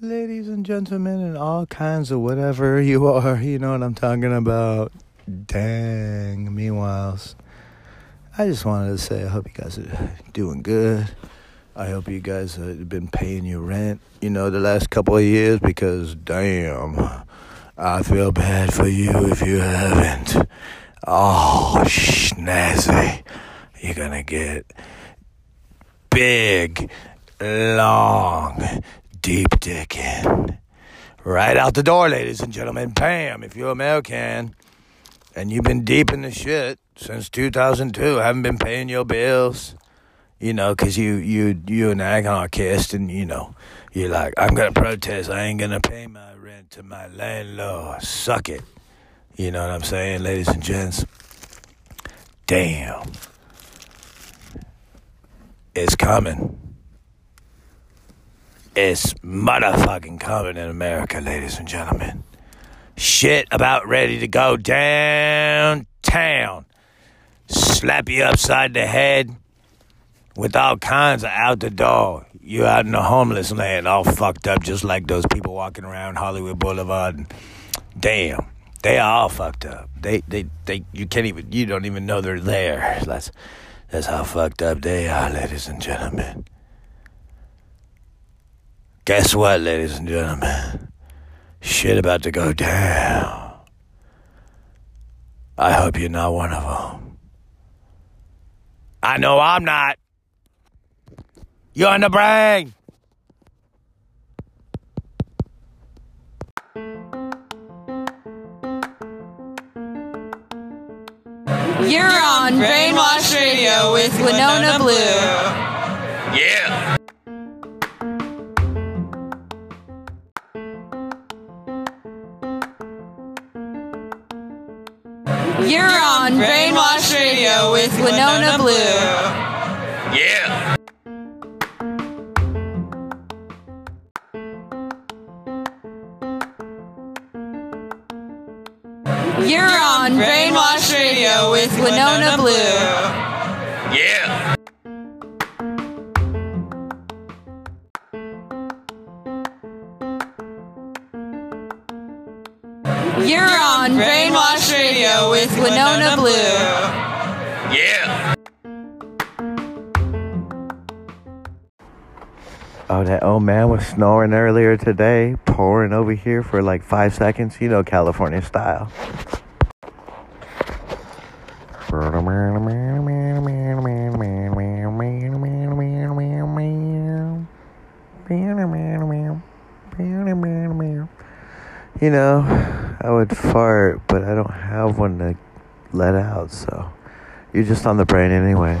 ladies and gentlemen, and all kinds of whatever you are. You know what I'm talking about. Dang. Meanwhile, I just wanted to say I hope you guys are doing good. I hope you guys have been paying your rent, you know, the last couple of years because damn, I feel bad for you if you haven't. Oh, snazzy. You're gonna get big, long, deep dicking. Right out the door, ladies and gentlemen. Bam, if you're American and you've been deep in the shit since 2002, haven't been paying your bills, you know, because you, you, you an anarchist and, you know, you're like, I'm going to protest. I ain't going to pay my rent to my landlord. Suck it. You know what I'm saying, ladies and gents? Damn. It's coming. It's motherfucking coming in America, ladies and gentlemen. Shit about ready to go downtown. Slap you upside the head with all kinds of out the door. You out in the homeless land, all fucked up, just like those people walking around Hollywood Boulevard. Damn, they are all fucked up. They, they, they. You can't even. You don't even know they're there. That's, that's how fucked up they are, ladies and gentlemen. Guess what, ladies and gentlemen? Shit about to go down. I hope you're not one of them. I know I'm not. You're on the brain. You're on Brainwash Radio with Winona Blue. Yeah. On Brainwash Radio with Winona Blue. Yeah. You're on Brainwash Radio with Winona Blue. Yeah. Man was snoring earlier today, pouring over here for like five seconds. You know, California style. You know, I would fart, but I don't have one to let out, so you're just on the brain anyway.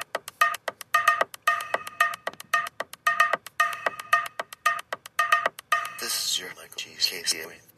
que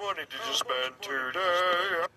money did you spend today?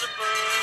impossible.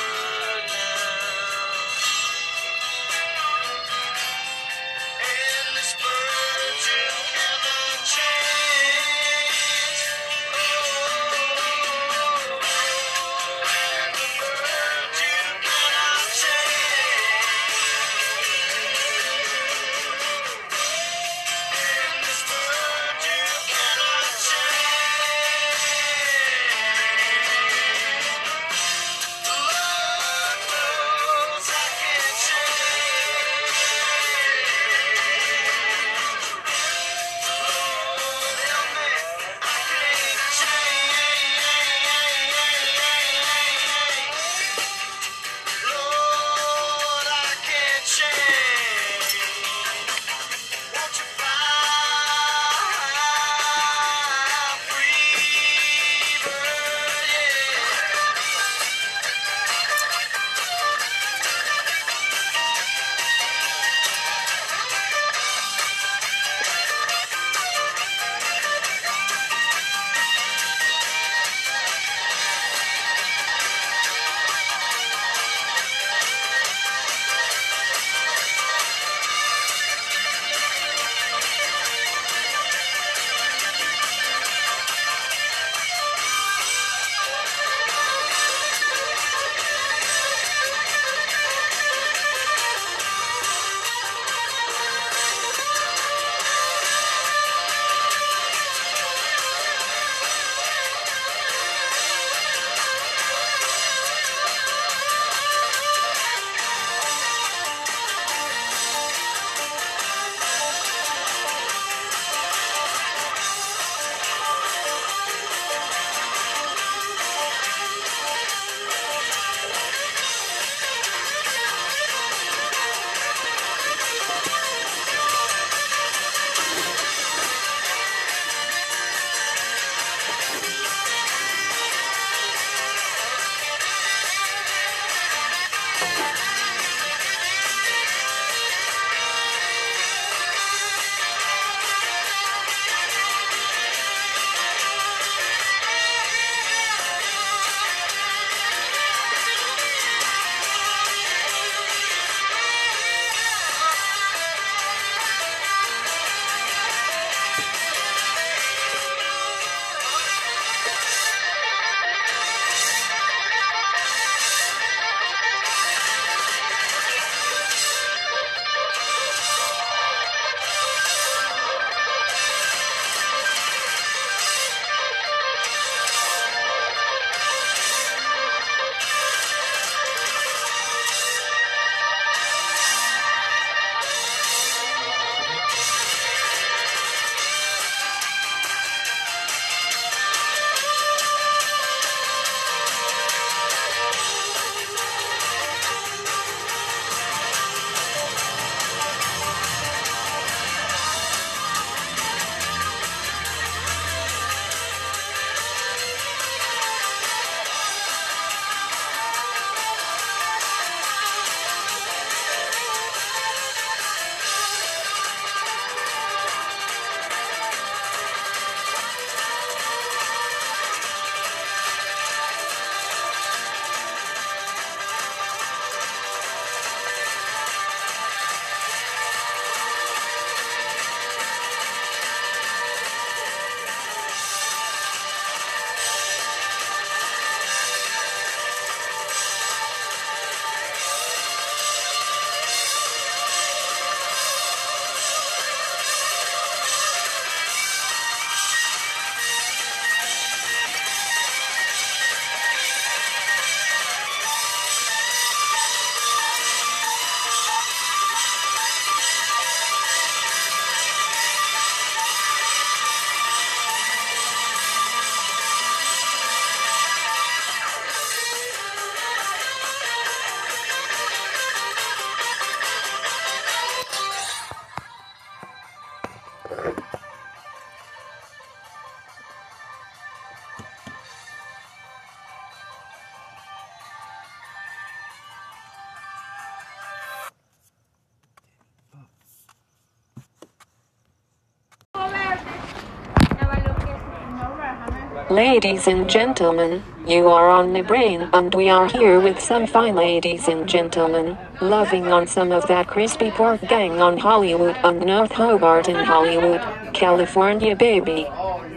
Ladies and gentlemen, you are on the brain and we are here with some fine ladies and gentlemen loving on some of that crispy pork gang on Hollywood on North Hobart in Hollywood, California, baby.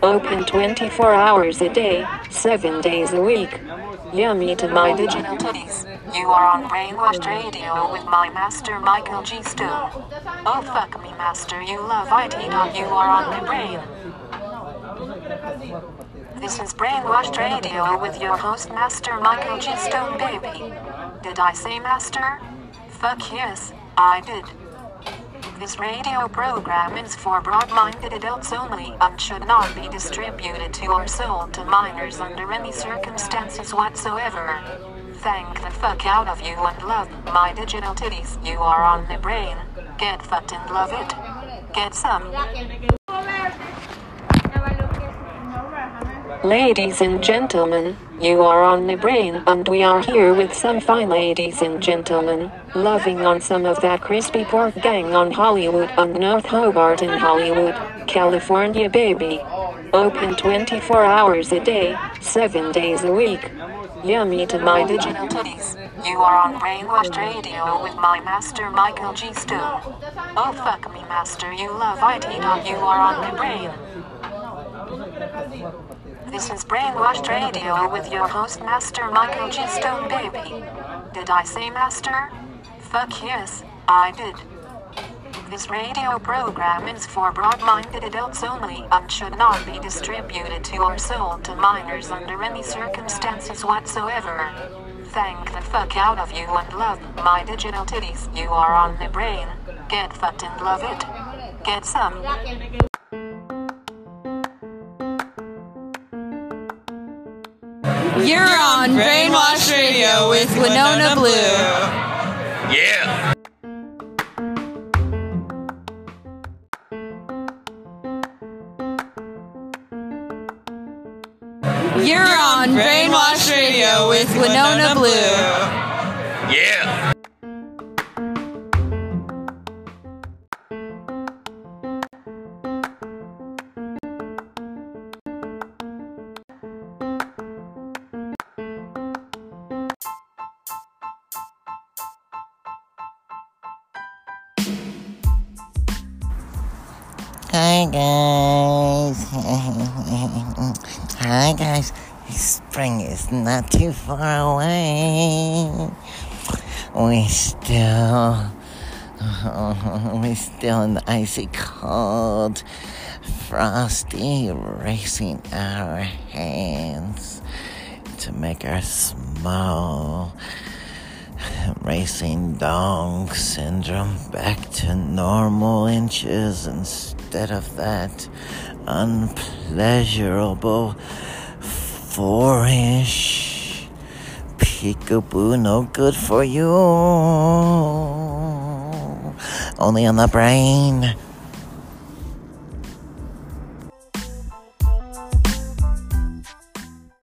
Open 24 hours a day, 7 days a week. Yummy to my digital titties. You are on Brainwashed Radio with my master Michael G. Stone. Oh fuck me, master, you love IT. You are on the brain. This is Brainwashed Radio with your host, Master Michael G. Stone, baby. Did I say master? Fuck yes, I did. This radio program is for broad-minded adults only and should not be distributed to or sold to minors under any circumstances whatsoever. Thank the fuck out of you and love my digital titties. You are on the brain. Get fucked and love it. Get some. Ladies and gentlemen, you are on the brain, and we are here with some fine ladies and gentlemen, loving on some of that crispy pork gang on Hollywood on North Hobart in Hollywood, California, baby. Open 24 hours a day, 7 days a week. Yummy to my digital titties. You are on Brainwashed Radio with my master Michael G. Stone. Oh fuck me, master, you love IT. You are on the brain. This is Brainwashed Radio with your host, Master Michael G. Stone, baby. Did I say master? Fuck yes, I did. This radio program is for broad-minded adults only and should not be distributed to or sold to minors under any circumstances whatsoever. Thank the fuck out of you and love my digital titties. You are on the brain. Get fucked and love it. Get some. You're on Brainwash Radio with Winona Blue. Yeah. Guys. Spring is not too far away. We still we still in the icy cold, frosty racing our hands to make our small racing dong syndrome back to normal inches instead of that unpleasurable four-inch peekaboo no good for you. Only on the brain